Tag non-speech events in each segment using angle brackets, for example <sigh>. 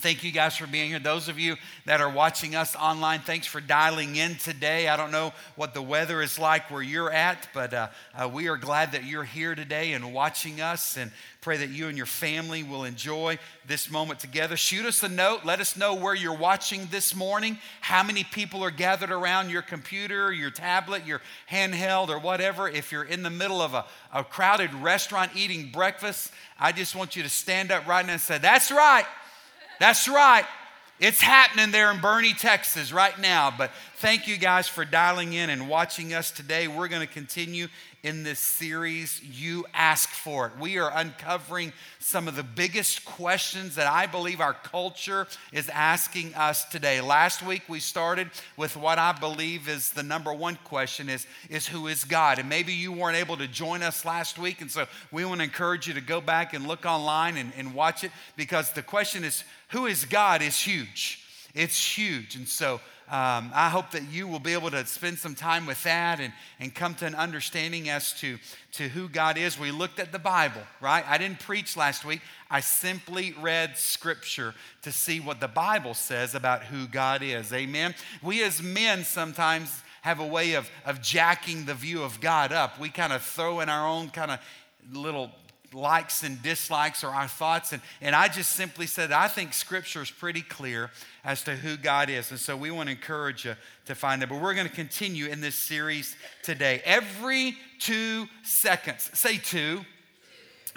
Thank you guys for being here. Those of you that are watching us online, thanks for dialing in today. I don't know what the weather is like where you're at, but uh, uh, we are glad that you're here today and watching us and pray that you and your family will enjoy this moment together. Shoot us a note. Let us know where you're watching this morning, how many people are gathered around your computer, your tablet, your handheld, or whatever. If you're in the middle of a, a crowded restaurant eating breakfast, I just want you to stand up right now and say, That's right. That's right. It's happening there in Boerne, Texas right now. But thank you guys for dialing in and watching us today. We're going to continue in this series, You Ask For It. We are uncovering some of the biggest questions that I believe our culture is asking us today. Last week we started with what I believe is the number one question is, is who is God? And maybe you weren't able to join us last week. And so we want to encourage you to go back and look online and, and watch it because the question is who is God is huge. It's huge. And so um, I hope that you will be able to spend some time with that and, and come to an understanding as to, to who God is. We looked at the Bible, right? I didn't preach last week. I simply read scripture to see what the Bible says about who God is. Amen. We as men sometimes have a way of, of jacking the view of God up. We kind of throw in our own kind of little likes and dislikes or our thoughts. And, and I just simply said, I think scripture is pretty clear as to who God is. And so we want to encourage you to find that. But we're going to continue in this series today. Every two seconds, say two.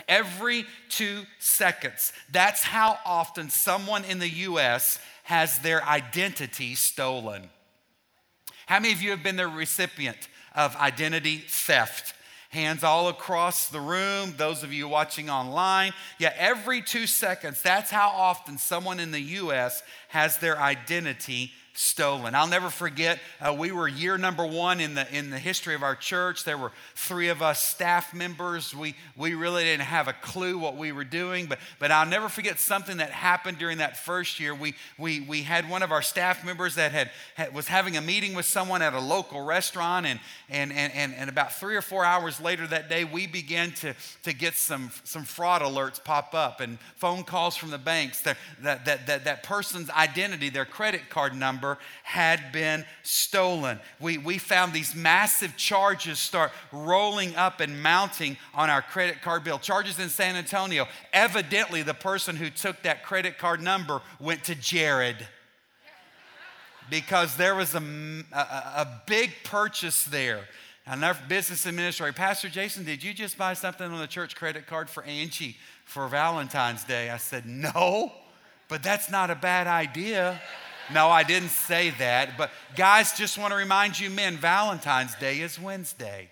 Every two seconds. That's how often someone in the U.S. has their identity stolen. How many of you have been the recipient of identity theft? Hands all across the room, those of you watching online. Yeah, every two seconds, that's how often someone in the U.S. has their identity stolen. I'll never forget, uh, we were year number one in the, in the history of our church. There were three of us staff members. We, we really didn't have a clue what we were doing, but, but I'll never forget something that happened during that first year. We, we, we had one of our staff members that had, had was having a meeting with someone at a local restaurant, and, and, and, and, and about three or four hours later that day, we began to, to get some, some fraud alerts pop up and phone calls from the banks that, that, that, that, that person's identity, their credit card number, had been stolen. We, we found these massive charges start rolling up and mounting on our credit card bill. Charges in San Antonio. Evidently, the person who took that credit card number went to Jared because there was a, a, a big purchase there. Another business administrator, Pastor Jason, did you just buy something on the church credit card for Angie for Valentine's Day? I said, No, but that's not a bad idea. No, I didn't say that. But guys, just want to remind you men, Valentine's Day is Wednesday.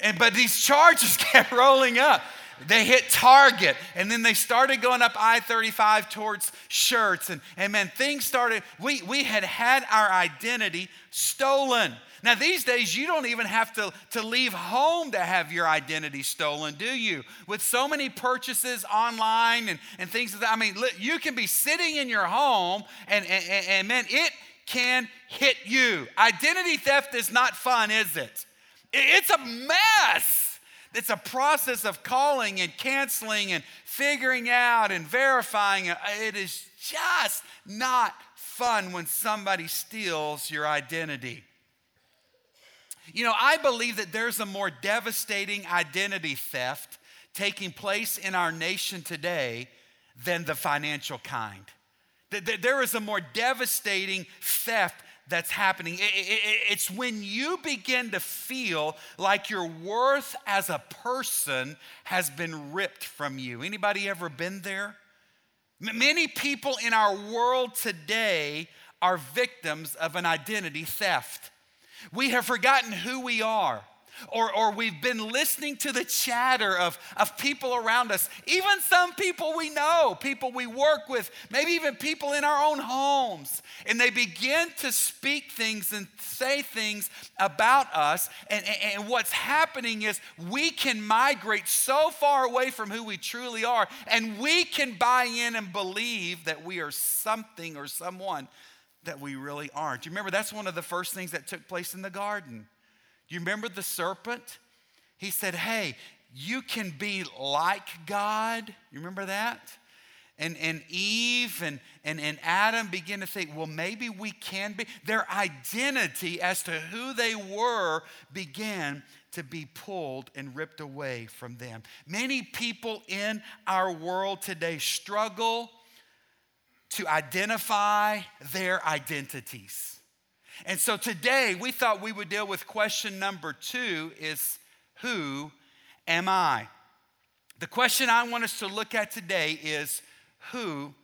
And, but these charges <laughs> kept rolling up. They hit Target and then they started going up I 35 towards Schertz. And, and man, things started, we, we had had our identity stolen. Now, these days, you don't even have to, to leave home to have your identity stolen, do you? With so many purchases online and, and things like that. I mean, you can be sitting in your home and, and, and man, it can hit you. Identity theft is not fun, is it? It's a mess. It's a process of calling and canceling and figuring out and verifying. Uh, it is just not fun when somebody steals your identity. You know, I believe that there's a more devastating identity theft taking place in our nation today than the financial kind. There is a more devastating theft that's happening. It's when you begin to feel like your worth as a person has been ripped from you. Anybody ever been there? Many people in our world today are victims of an identity theft. We have forgotten who we are. Or, or we've been listening to the chatter of, of people around us, even some people we know, people we work with, maybe even people in our own homes. And they begin to speak things and say things about us. And, and, and what's happening is we can migrate so far away from who we truly are, and we can buy in and believe that we are something or someone that we really aren't. Do you remember that's one of the first things that took place in the garden? Do you remember the serpent? He said, Hey, you can be like God. You remember that? and, and Eve and, and, and Adam begin to think, well, maybe we can be. Their identity as to who they were began to be pulled and ripped away from them. Many people in our world today struggle to identify their identities. And so today we thought we would deal with question number two is who am I? The question I want us to look at today is who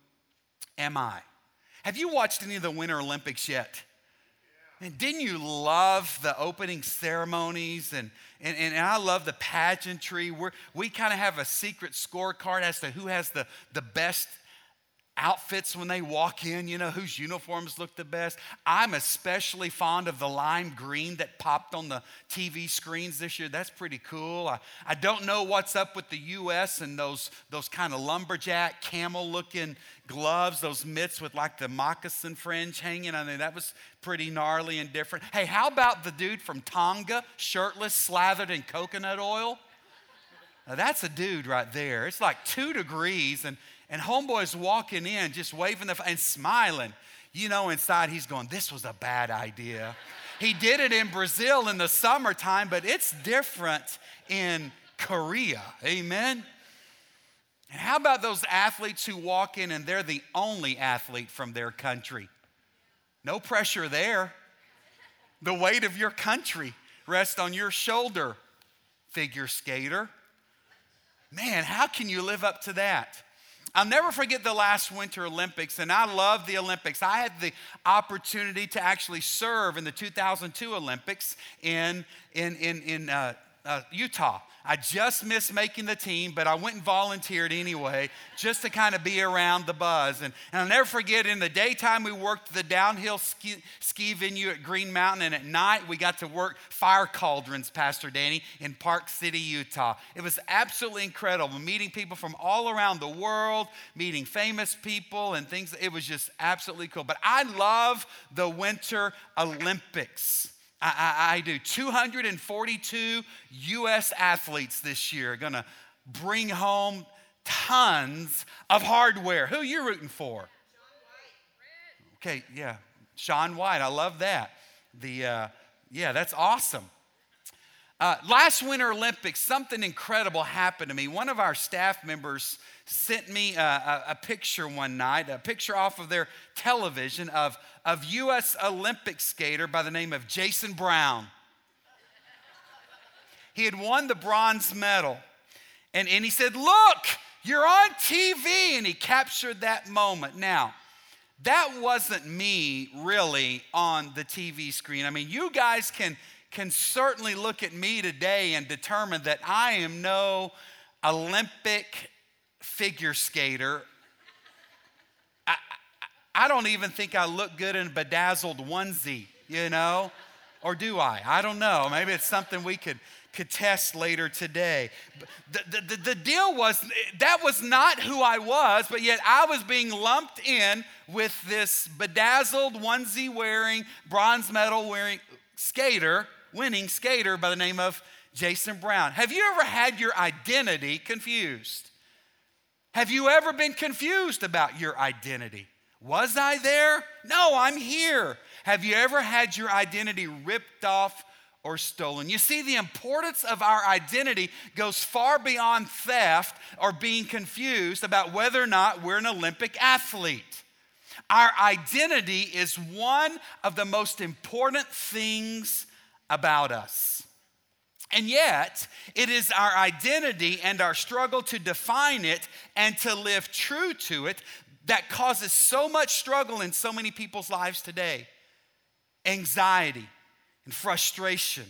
am I? Have you watched any of the Winter Olympics yet? And didn't you love the opening ceremonies? And, and, and I love the pageantry. We're, we kind of have a secret scorecard as to who has the, the best outfits when they walk in, you know, whose uniforms look the best. I'm especially fond of the lime green that popped on the TV screens this year. That's pretty cool. I, I don't know what's up with the US and those, those kind of lumberjack camel looking gloves, those mitts with like the moccasin fringe hanging. I mean, that was pretty gnarly and different. Hey, how about the dude from Tonga, shirtless, slathered in coconut oil? Now, that's a dude right there. It's like two degrees and and homeboy's walking in, just waving the and smiling. You know, inside he's going, This was a bad idea. he did it in Brazil in the summertime, but it's different in Korea. Amen. And how about those athletes who walk in and they're the only athlete from their country? No pressure there. The weight of your country rests on your shoulder, figure skater. Man, how can you live up to that? I'll never forget the last Winter Olympics, and I love the Olympics. I had the opportunity to actually serve in the 2002 Olympics in, in, in, in uh, uh, Utah. I just missed making the team, but I went and volunteered anyway, just to kind of be around the buzz. And, and I'll never forget, in the daytime, we worked the downhill ski, ski venue at Green Mountain, and at night, we got to work fire cauldrons, Pastor Danny, in Park City, Utah. It was absolutely incredible, meeting people from all around the world, meeting famous people and things. It was just absolutely cool. But I love the Winter Olympics. I, I, do. 242 U.S. athletes this year are going to bring home tons of hardware. Who are you rooting for? Okay, yeah. Shaun White, I love that. The, uh, yeah, that's awesome. Uh, last Winter Olympics, something incredible happened to me. One of our staff members sent me a, a, a, picture one night, a picture off of their television of, of U.S. Olympic skater by the name of Jason Brown. He had won the bronze medal. And, and he said, Look, you're on TV. And he captured that moment. Now, that wasn't me really on the TV screen. I mean, you guys can, can certainly look at me today and determine that I am no Olympic figure skater. I, I, don't even think I look good in a bedazzled onesie, you know? Or do I? I don't know. Maybe it's something we could, could test later today. The, the, the, deal was that was not who I was, but yet I was being lumped in with this bedazzled onesie wearing, bronze medal wearing skater, winning skater by the name of Jason Brown. Have you ever had your identity confused? Have you ever been confused about your identity? Was I there? No, I'm here. Have you ever had your identity ripped off or stolen? You see, the importance of our identity goes far beyond theft or being confused about whether or not we're an Olympic athlete. Our identity is one of the most important things about us. And yet, it is our identity and our struggle to define it and to live true to it that causes so much struggle in so many people's lives today anxiety and frustration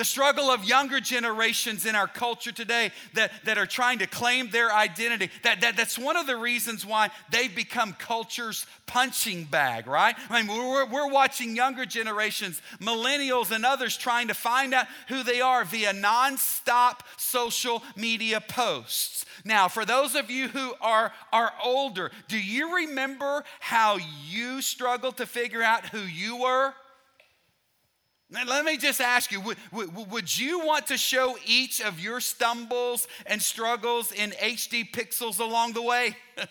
the struggle of younger generations in our culture today that, that are trying to claim their identity. That, that, that's one of the reasons why they've become culture's punching bag, right? I mean, we're, we're watching younger generations, millennials, and others trying to find out who they are via nonstop social media posts. Now, for those of you who are, are older, do you remember how you struggled to figure out who you were? Let me just ask you would, would, you want to show each of your stumbles and struggles in HD pixels along the way? <laughs>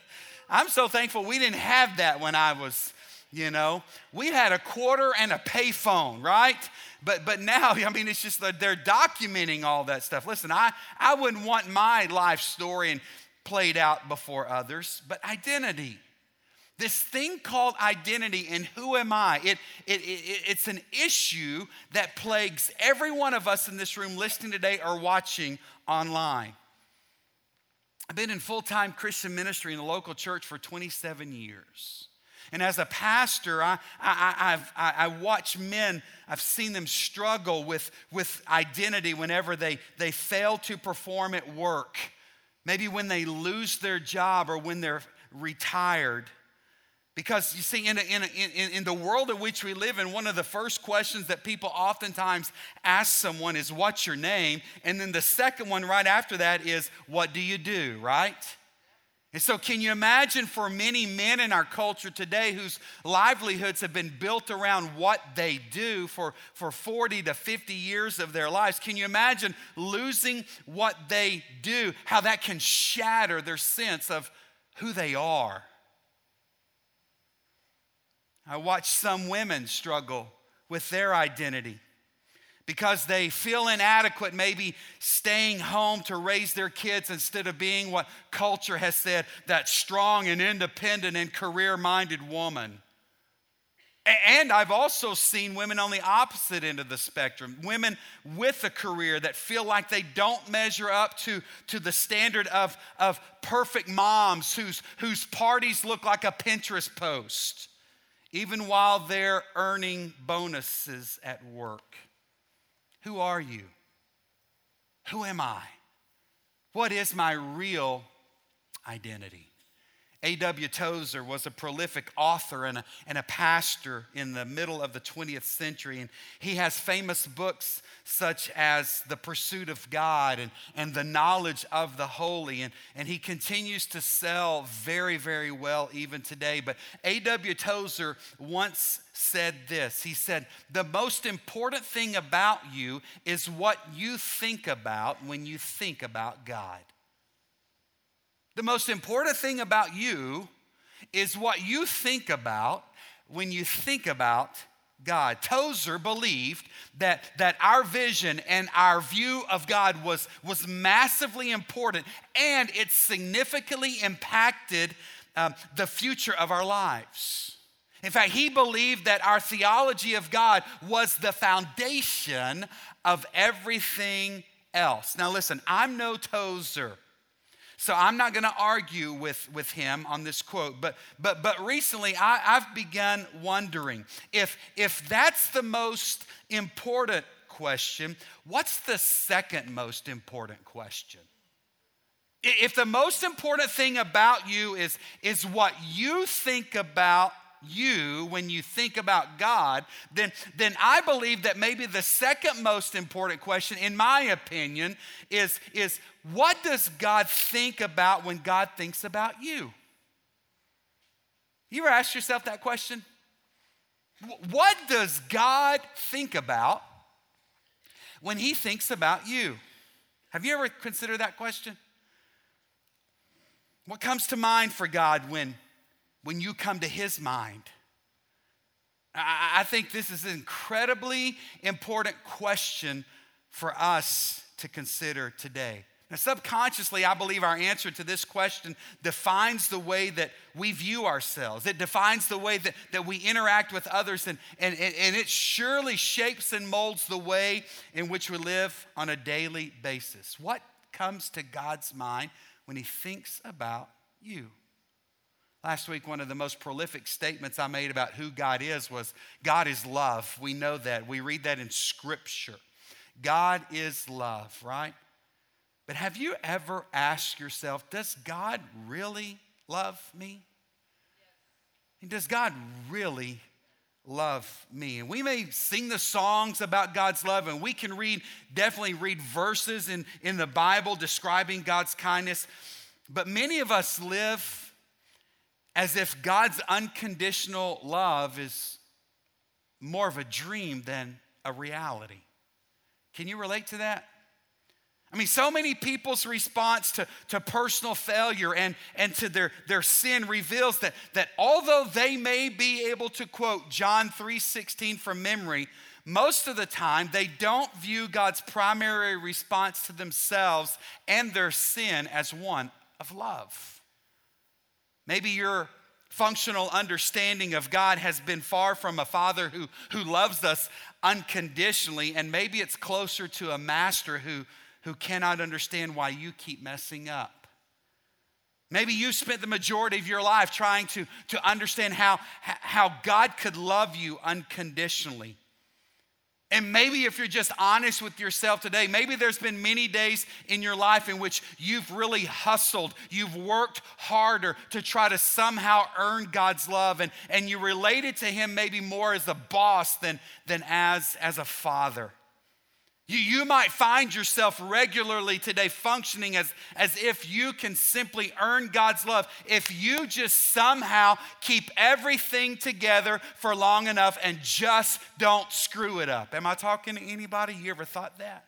I'm so thankful we didn't have that when I was, you know. We had a quarter and a payphone, right? But but now, <laughs> I mean, it's just that they're documenting all that stuff. Listen, I, I wouldn't want my life story and played out before others, but identity. This thing called identity and who am I? It, it, it, it's an issue that plagues every one of us in this room listening today or watching online. I've been in full time Christian ministry in the local church for 27 years. And as a pastor, I, I, I've, I, watch men, I've seen them struggle with, with identity whenever they, they fail to perform at work. Maybe when they lose their job or when they're retired. Because you see, in, a, in, a, in, in, the world in which we live in, one of the first questions that people oftentimes ask someone is, What's your name? And then the second one right after that is, What do you do, right? And so, can you imagine for many men in our culture today whose livelihoods have been built around what they do for, for 40 to 50 years of their lives? Can you imagine losing what they do, how that can shatter their sense of who they are? I watch some women struggle with their identity because they feel inadequate, maybe staying home to raise their kids instead of being what culture has said that strong and independent and career minded woman. And I've also seen women on the opposite end of the spectrum, women with a career that feel like they don't measure up to, to the standard of, of perfect moms whose, whose parties look like a Pinterest post even while they're earning bonuses at work. Who are you? Who am I? What is my real identity? A.W. Tozer was a prolific author and a, and a pastor in the middle of the 20th century. And he has famous books such as The Pursuit of God and, and The Knowledge of the Holy. And, and he continues to sell very, very well even today. But A.W. Tozer once said this He said, The most important thing about you is what you think about when you think about God. The most important thing about you is what you think about when you think about God. Tozer believed that, that our vision and our view of God was, was massively important and it significantly impacted um, the future of our lives. In fact, he believed that our theology of God was the foundation of everything else. Now, listen, I'm no Tozer. So I'm not going to argue with, with him on this quote, but, but, but recently I, I've begun wondering if, if that's the most important question, what's the second most important question? If the most important thing about you is, is what you think about you when you think about God, then, then I believe that maybe the second most important question, in my opinion, is, is what does God think about when God thinks about you? You ever ask yourself that question? What does God think about when He thinks about you? Have you ever considered that question? What comes to mind for God when when you come to his mind? I, think this is an incredibly important question for us to consider today. Now, subconsciously, I believe our answer to this question defines the way that we view ourselves. It defines the way that, that we interact with others, and, and, and it surely shapes and molds the way in which we live on a daily basis. What comes to God's mind when He thinks about you? Last week, one of the most prolific statements I made about who God is was God is love. We know that. We read that in Scripture. God is love, right? But have you ever asked yourself, does God really love me? And does God really love me? And we may sing the songs about God's love, and we can read, definitely read verses in, in the Bible describing God's kindness. But many of us live as if God's unconditional love is more of a dream than a reality. Can you relate to that? I mean, so many people's response to, to personal failure and, and to their, their sin reveals that, that although they may be able to quote John 3:16 from memory, most of the time they don't view God's primary response to themselves and their sin as one of love. Maybe your functional understanding of God has been far from a father who, who loves us unconditionally, and maybe it's closer to a master who who cannot understand why you keep messing up. Maybe you spent the majority of your life trying to, to understand how, how God could love you unconditionally. And maybe if you're just honest with yourself today, maybe there's been many days in your life in which you've really hustled, you've worked harder to try to somehow earn God's love, and, and you related to Him maybe more as a boss than, than as, as a father. You, you might find yourself regularly today functioning as, as if you can simply earn God's love if you just somehow keep everything together for long enough and just don't screw it up. Am I talking to anybody? You ever thought that?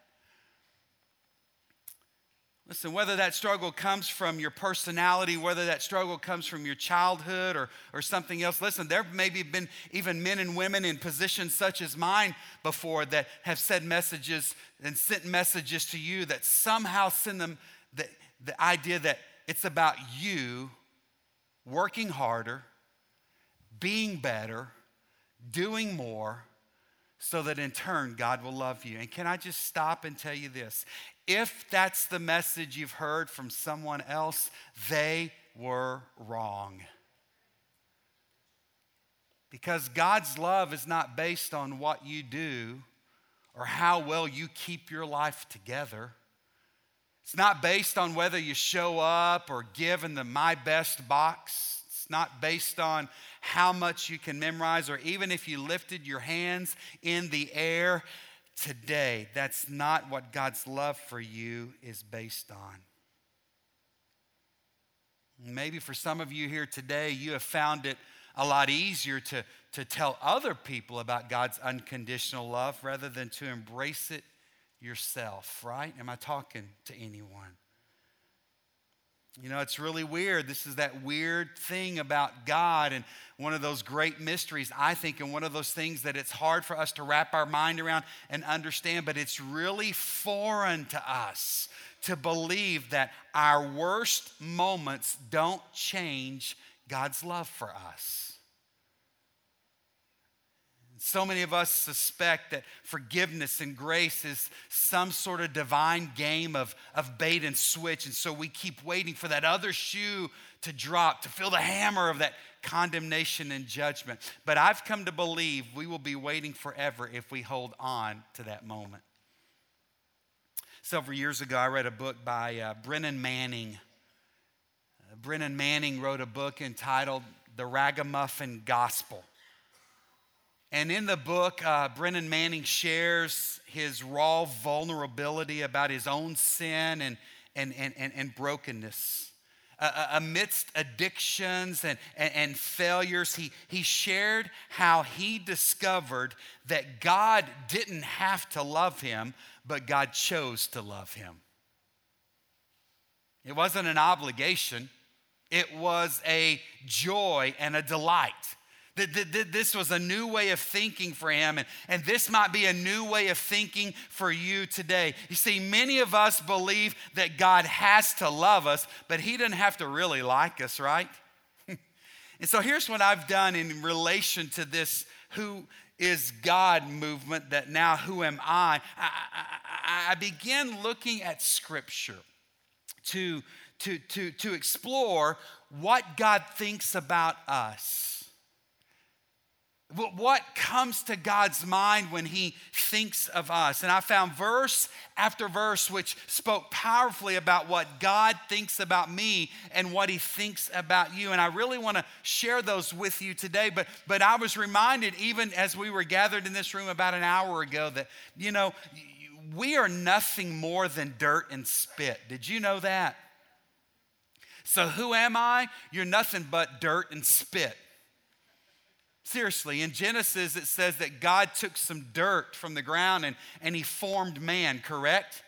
Listen, whether that struggle comes from your personality, whether that struggle comes from your childhood or, or something else, listen, there maybe been even men and women in positions such as mine before that have said messages and sent messages to you that somehow send them the, the idea that it's about you working harder, being better, doing more, so that in turn God will love you. And can I just stop and tell you this? If that's the message you've heard from someone else, they were wrong. Because God's love is not based on what you do or how well you keep your life together. It's not based on whether you show up or give in the my best box. It's not based on how much you can memorize or even if you lifted your hands in the air today. That's not what God's love for you is based on. Maybe for some of you here today, you have found it a lot easier to, to tell other people about God's unconditional love rather than to embrace it yourself, right? Am I talking to anyone? You know, it's really weird. This is that weird thing about God and one of those great mysteries, I think, and one of those things that it's hard for us to wrap our mind around and understand, but it's really foreign to us to believe that our worst moments don't change God's love for us. So many of us suspect that forgiveness and grace is some sort of divine game of, of bait and switch. And so we keep waiting for that other shoe to drop, to feel the hammer of that condemnation and judgment. But I've come to believe we will be waiting forever if we hold on to that moment. Several years ago, I read a book by uh, Brennan Manning. Uh, Brennan Manning wrote a book entitled The Ragamuffin Gospel. And in the book, uh, Brennan Manning shares his raw vulnerability about his own sin and, and, and, and, and brokenness. Uh, uh amidst addictions and, and, and, failures, he, he shared how he discovered that God didn't have to love him, but God chose to love him. It wasn't an obligation, it was a joy and a delight. This was a new way of thinking for him, and, and this might be a new way of thinking for you today. You see, many of us believe that God has to love us, but he doesn't have to really like us, right? <laughs> and so here's what I've done in relation to this who is God movement that now who am I? I, I, I began looking at scripture to, to, to, to explore what God thinks about us what comes to God's mind when He thinks of us? And I found verse after verse which spoke powerfully about what God thinks about me and what He thinks about you. And I really want to share those with you today. But, but I was reminded, even as we were gathered in this room about an hour ago, that, you know, we are nothing more than dirt and spit. Did you know that? So, who am I? You're nothing but dirt and spit. Seriously, in Genesis, it says that God took some dirt from the ground and, and he formed man, correct?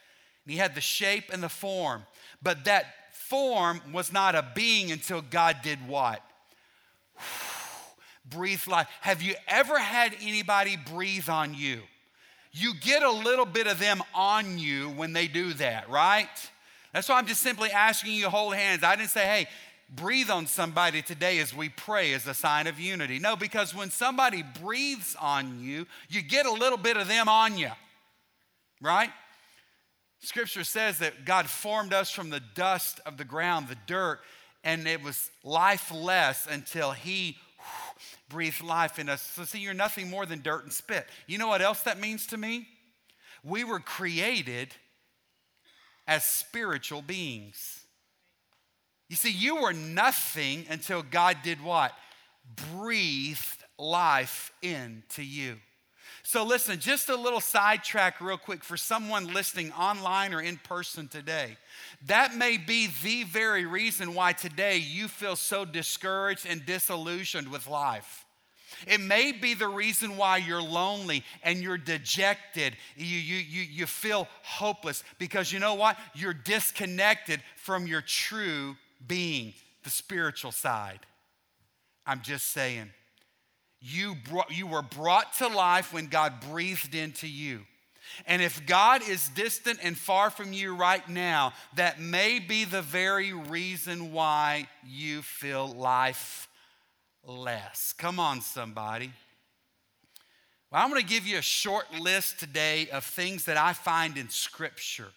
he had the shape and the form. But that form was not a being until God did what? <sighs> breathe life. Have you ever had anybody breathe on you? You get a little bit of them on you when they do that, right? That's why I'm just simply asking you to hold hands. I didn't say, hey, breathe on somebody today as we pray as a sign of unity. No, because when somebody breathes on you, you get a little bit of them on you, right? Scripture says that God formed us from the dust of the ground, the dirt, and it was lifeless until He <sighs> breathed life in us. So, see, you're nothing more than dirt and spit. You know what else that means to me? We were created as spiritual beings. You see, you were nothing until God did what? Breathed life into you. So, listen, just a little sidetrack, real quick, for someone listening online or in person today. That may be the very reason why today you feel so discouraged and disillusioned with life. It may be the reason why you're lonely and you're dejected. You, you, you, you feel hopeless because you know what? You're disconnected from your true being, the spiritual side. I'm just saying. You, brought, you were brought to life when God breathed into you. And if God is distant and far from you right now, that may be the very reason why you feel life less. Come on, somebody. Well, I'm going to give you a short list today of things that I find in Scripture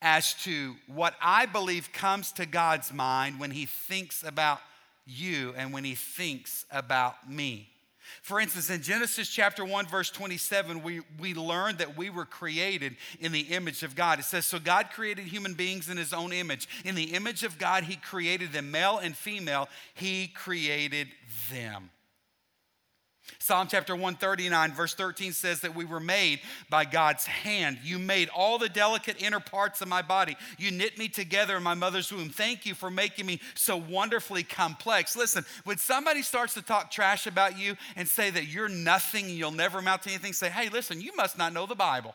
as to what I believe comes to God's mind when He thinks about you and when He thinks about me. For instance, in Genesis chapter 1, verse 27, we, we learn that we were created in the image of God. It says, So God created human beings in his own image. In the image of God, he created them, male and female, he created them. Psalm chapter 139, verse 13 says that we were made by God's hand. You made all the delicate inner parts of my body. You knit me together in my mother's womb. Thank you for making me so wonderfully complex. Listen, when somebody starts to talk trash about you and say that you're nothing, you'll never amount to anything, say, hey, listen, you must not know the Bible.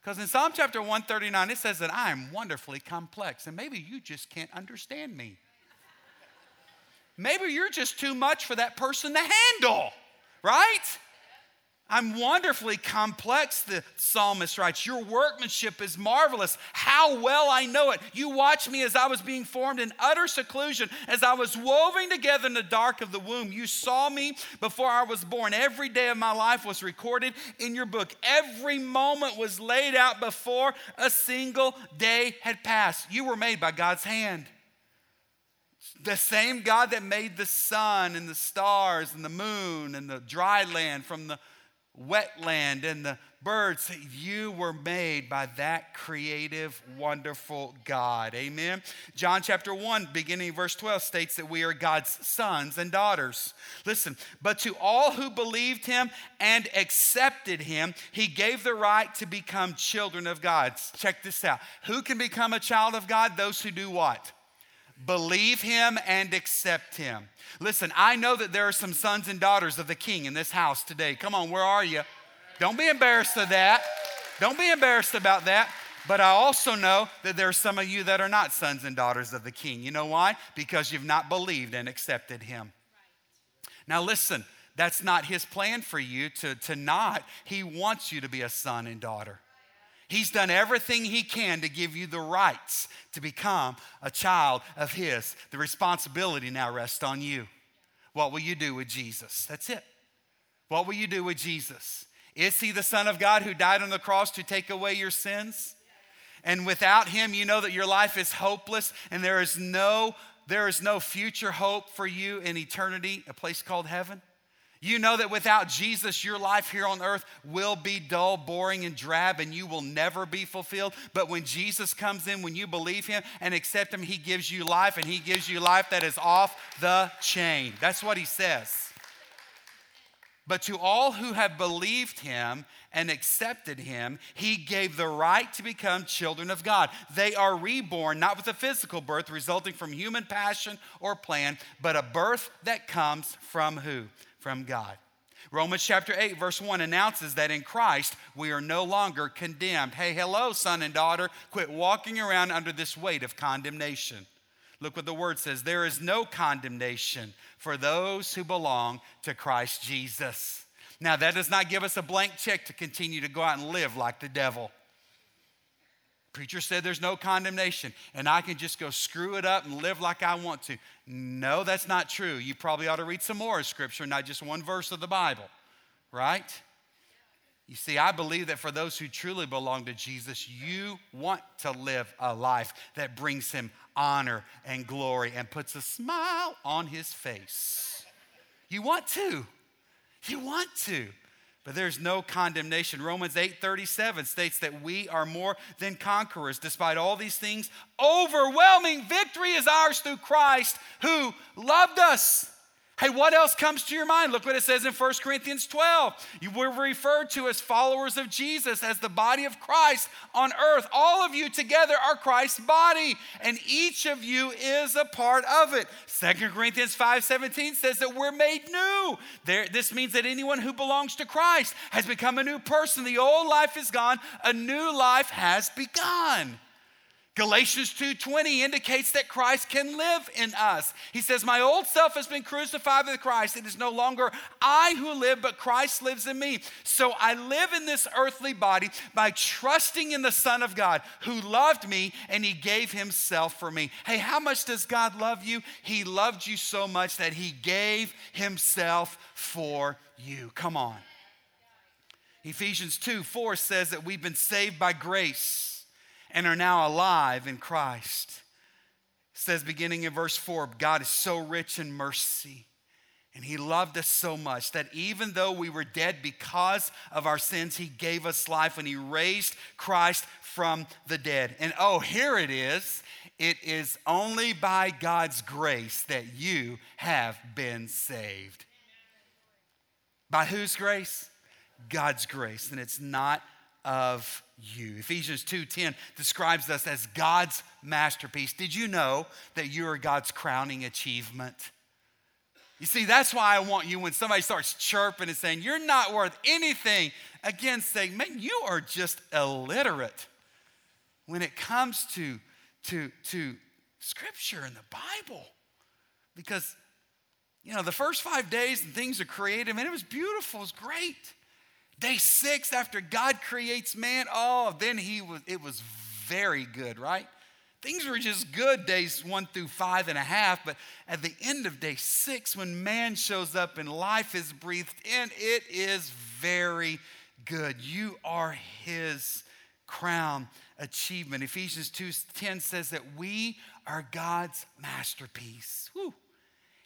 Because in Psalm chapter 139, it says that I am wonderfully complex, and maybe you just can't understand me. Maybe you're just too much for that person to handle right? I'm wonderfully complex, the psalmist writes. Your workmanship is marvelous. How well I know it. You watched me as I was being formed in utter seclusion, as I was woven together in the dark of the womb. You saw me before I was born. Every day of my life was recorded in your book. Every moment was laid out before a single day had passed. You were made by God's hand. The same God that made the sun and the stars and the moon and the dry land from the wetland and the birds, you were made by that creative, wonderful God. Amen. John chapter 1, beginning verse 12, states that we are God's sons and daughters. Listen, but to all who believed him and accepted him, he gave the right to become children of God. Check this out. Who can become a child of God? Those who do what? Believe him and accept him. Listen, I know that there are some sons and daughters of the king in this house today. Come on, where are you? Don't be embarrassed of that. Don't be embarrassed about that. But I also know that there are some of you that are not sons and daughters of the king. You know why? Because you've not believed and accepted him. Now, listen, that's not his plan for you to, to not. He wants you to be a son and daughter. He's done everything he can to give you the rights to become a child of his. The responsibility now rests on you. What will you do with Jesus? That's it. What will you do with Jesus? Is he the Son of God who died on the cross to take away your sins? And without him, you know that your life is hopeless and there is no there is no future hope for you in eternity, a place called heaven. You know that without Jesus, your life here on earth will be dull, boring, and drab, and you will never be fulfilled. But when Jesus comes in, when you believe Him and accept Him, He gives you life, and He gives you life that is off the chain. That's what He says. But to all who have believed Him and accepted Him, He gave the right to become children of God. They are reborn, not with a physical birth resulting from human passion or plan, but a birth that comes from who? From God. Romans chapter 8, verse 1 announces that in Christ we are no longer condemned. Hey, hello, son and daughter. Quit walking around under this weight of condemnation. Look what the word says there is no condemnation for those who belong to Christ Jesus. Now, that does not give us a blank check to continue to go out and live like the devil. Preacher said there's no condemnation and I can just go screw it up and live like I want to. No, that's not true. You probably ought to read some more of Scripture, not just one verse of the Bible, right? You see, I believe that for those who truly belong to Jesus, you want to live a life that brings him honor and glory and puts a smile on his face. You want to. You want to. But there's no condemnation. Romans 8:37 states that we are more than conquerors despite all these things. Overwhelming victory is ours through Christ who loved us. Hey, what else comes to your mind? Look what it says in 1 Corinthians 12. You were referred to as followers of Jesus, as the body of Christ on earth. All of you together are Christ's body, and each of you is a part of it. 2 Corinthians 5:17 says that we're made new. There, this means that anyone who belongs to Christ has become a new person. The old life is gone, a new life has begun. Galatians 2:20 indicates that Christ can live in us. He says, "My old self has been crucified with Christ. It is no longer I who live, but Christ lives in me. So I live in this earthly body by trusting in the Son of God who loved me and he gave himself for me." Hey, how much does God love you? He loved you so much that he gave himself for you. Come on. Ephesians 2 4 says that we've been saved by grace and are now alive in Christ. It says, beginning in verse 4, God is so rich in mercy. And he loved us so much that even though we were dead because of our sins, he gave us life and he raised Christ from the dead. And oh, here it is. It is only by God's grace that you have been saved. By whose grace? God's grace. And it's not of you. Ephesians 2:10 describes us as God's masterpiece. Did you know that you are God's crowning achievement? You see, that's why I want you when somebody starts chirping and saying, You're not worth anything, again, saying, Man, you are just illiterate when it comes to, to, to Scripture and the Bible. Because, you know, the first five days and things are created, and it was beautiful, it was great. Day six, after God creates man, oh, then he was, it was very good, right? Things were just good days one through five and a half, but at the end of day six, when man shows up and life is breathed in, it is very good. You are his crown achievement. Ephesians 2:10 says that we are God's masterpiece. Whew.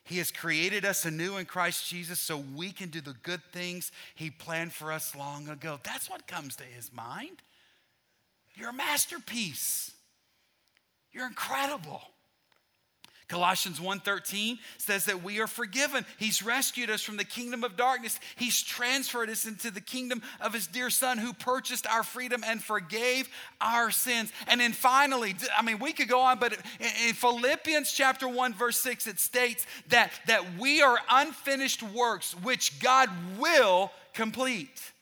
He has created us anew in Christ Jesus so we can do the good things He planned for us long ago. That's what comes to His mind. You're a masterpiece. You're incredible. Colossians 1:13 says that we are forgiven. He's rescued us from the kingdom of darkness. He's transferred us into the kingdom of his dear son who purchased our freedom and forgave our sins. And then finally, I mean we could go on but in Philippians chapter 1 verse 6 it states that that we are unfinished works which God will complete.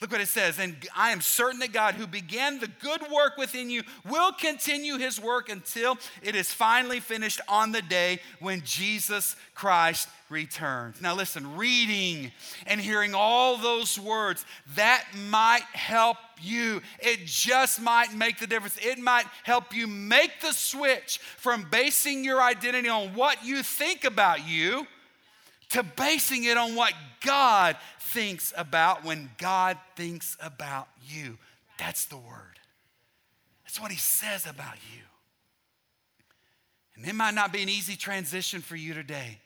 Look what it says. And I am certain that God, who began the good work within you, will continue his work until it is finally finished on the day when Jesus Christ returns. Now, listen, reading and hearing all those words, that might help you. It just might make the difference. It might help you make the switch from basing your identity on what you think about you to basing it on what God thinks about when God thinks about you. That's the word. That's what he says about you. And it might not be an easy transition for you today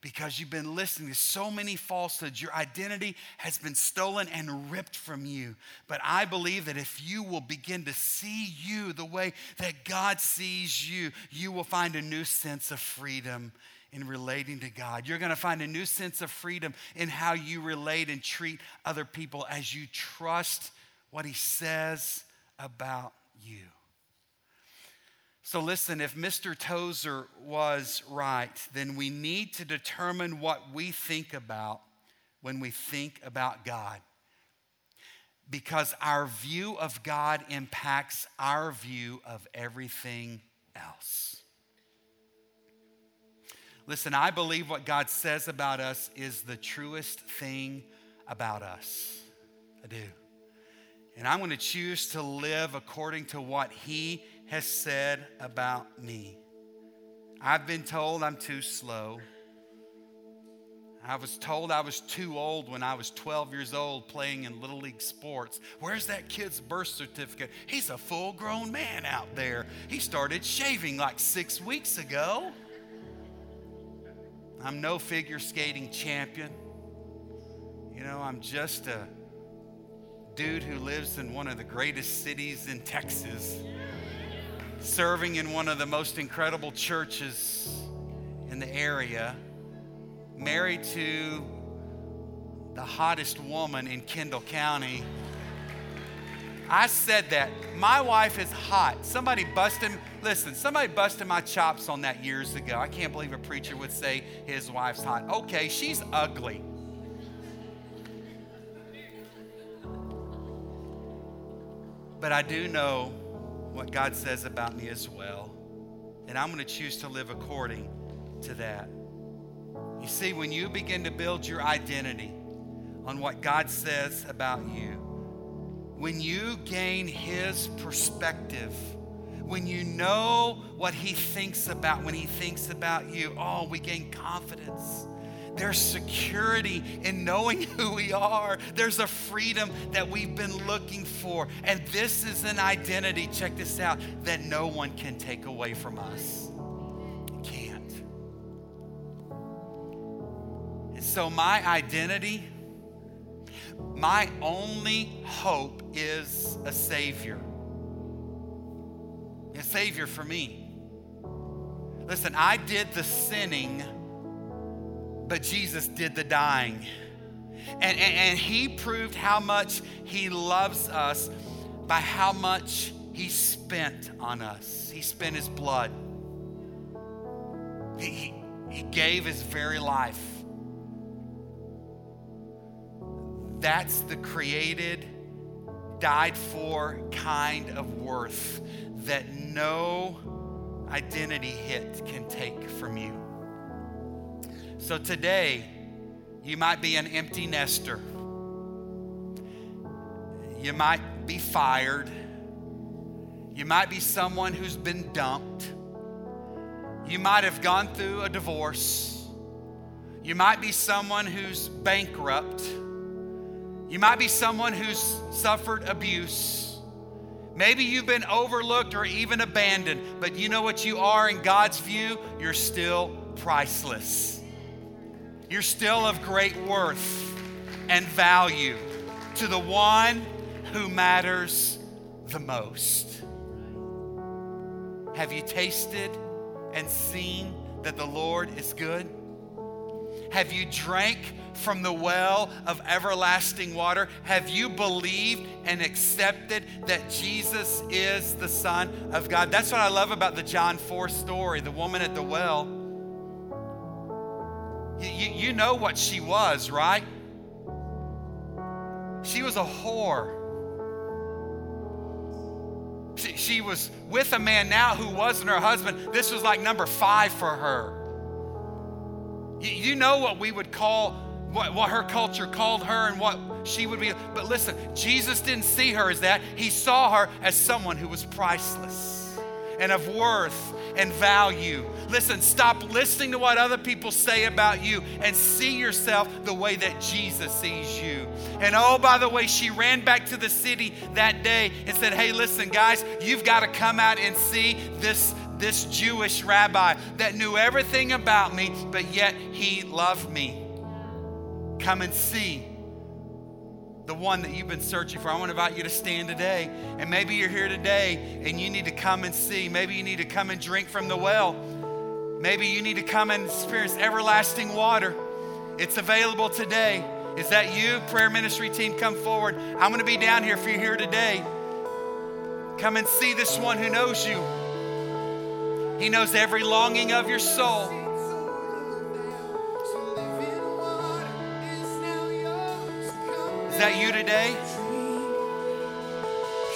because you've been listening to so many falsehoods. Your identity has been stolen and ripped from you. But I believe that if you will begin to see you the way that God sees you, you will find a new sense of freedom in relating to God. You're going to find a new sense of freedom in how you relate and treat other people as you trust what He says about you. So, listen, if Mr. Tozer was right, then we need to determine what we think about when we think about God because our view of God impacts our view of everything else. Listen, I believe what God says about us is the truest thing about us. I do. And I'm going to choose to live according to what He has said about me. I've been told I'm too slow. I was told I was too old when I was 12 years old playing in Little League sports. Where's that kid's birth certificate? He's a full grown man out there. He started shaving like six weeks ago. I'm no figure skating champion. You know, I'm just a dude who lives in one of the greatest cities in Texas, serving in one of the most incredible churches in the area married to the hottest woman in Kendall County. I said that. My wife is hot. Somebody busted, listen, somebody busted my chops on that years ago. I can't believe a preacher would say his wife's hot. Okay, she's ugly. But I do know what God says about me as well. And I'm going to choose to live according to that. You see, when you begin to build your identity on what God says about you, when you gain His perspective, when you know what He thinks about, when He thinks about you, oh, we gain confidence. There's security in knowing <laughs> who we are. There's a freedom that we've been looking for. And this is an identity, check this out, that no one can take away from us. Can't. And so, my identity, my only hope is a Savior. A Savior for me. Listen, I did the sinning, but Jesus did the dying. And, and, and, He proved how much He loves us by how much He spent on us. He spent His blood, He, he, he gave His very life. That's the created, died for kind of worth that no identity hit can take from you. So today, you might be an empty nester. You might be fired. You might be someone who's been dumped. You might have gone through a divorce. You might be someone who's bankrupt. You might be someone who's suffered abuse. Maybe you've been overlooked or even abandoned, but you know what you are in God's view? You're still priceless. You're still of great worth and value to the one who matters the most. Have you tasted and seen that the Lord is good? Have you drank from the well of everlasting water? Have you believed and accepted that Jesus is the Son of God? That's what I love about the John 4 story, the woman at the well. You, you, know what she was, right? She was a whore. She, she was with a man now who wasn't her husband. This was like number five for her. You know what we would call, what, what her culture called her and what she would be. But listen, Jesus didn't see her as that. He saw her as someone who was priceless and of worth and value. Listen, stop listening to what other people say about you and see yourself the way that Jesus sees you. And oh, by the way, she ran back to the city that day and said, Hey, listen, guys, you've got to come out and see this this Jewish rabbi that knew everything about me, but yet he loved me. Come and see the one that you've been searching for. I want to invite you to stand today. And maybe you're here today and you need to come and see. Maybe you need to come and drink from the well. Maybe you need to come and experience everlasting water. It's available today. Is that you? Prayer ministry team, come forward. I'm going to be down here if you're here today. Come and see this one who knows you. He knows every longing of your soul. Is that you today?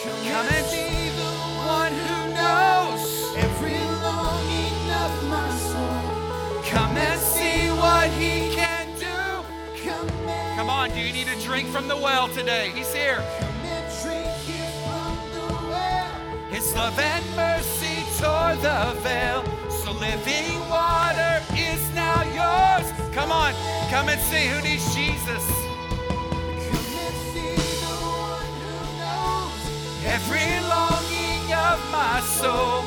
Come and be the one who knows every longing of my soul. Come and see what he can do. Come Come on, do you need a drink from the well today? He's here. come and drink here from the well. His love and mercy tore the veil. So living water is now yours. Come on, come and see who needs Jesus. Come and see the one who knows. Every longing of my soul.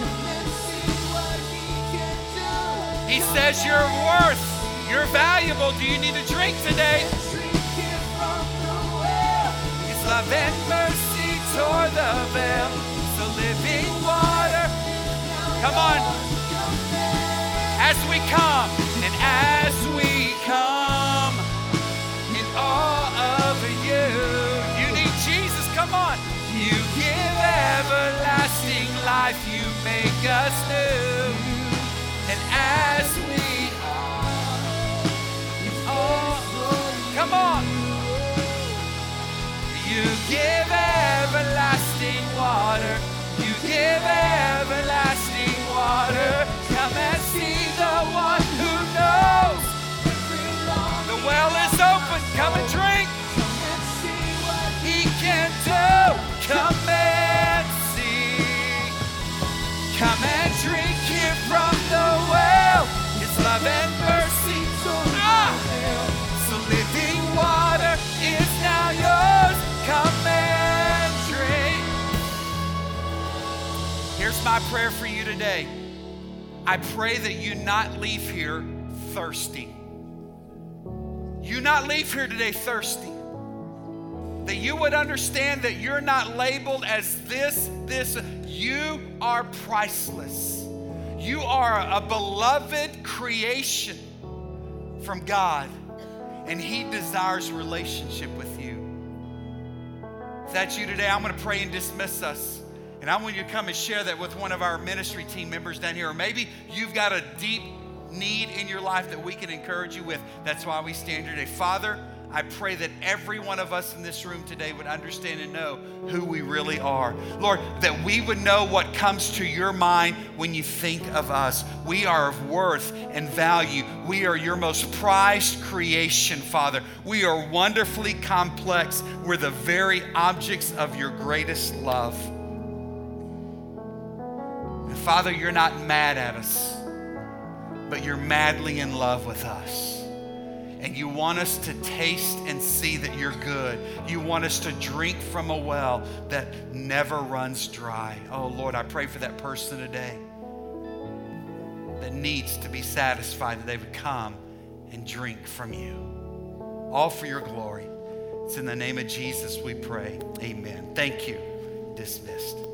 Come and see what he can do. He says you're worth, you're valuable. Do you need a drink today? Drink here from the well. His love and mercy tore the veil. Come on. As we come and as we come in awe of you. You need Jesus. Come on. You give everlasting life. You make us new. Come and see. Come and drink here from the well. His love and mercy. So living water is now yours. Come and drink. Here's my prayer for you today. I pray that you not leave here thirsty. You not leave here today thirsty. That you would understand that you're not labeled as this, this. You are priceless. You are a beloved creation from God, and He desires relationship with you. If that's you today, I'm going to pray and dismiss us. And I want you to come and share that with one of our ministry team members down here. Or maybe you've got a deep need in your life that we can encourage you with. That's why we stand here today. Father, I pray that every one of us in this room today would understand and know who we really are. Lord, that we would know what comes to your mind when you think of us. We are of worth and value. We are your most prized creation, Father. We are wonderfully complex. We're the very objects of your greatest love. And Father, you're not mad at us, but you're madly in love with us. And you want us to taste and see that you're good. You want us to drink from a well that never runs dry. Oh, Lord, I pray for that person today that needs to be satisfied that they would come and drink from you. All for your glory. It's in the name of Jesus we pray. Amen. Thank you. Dismissed.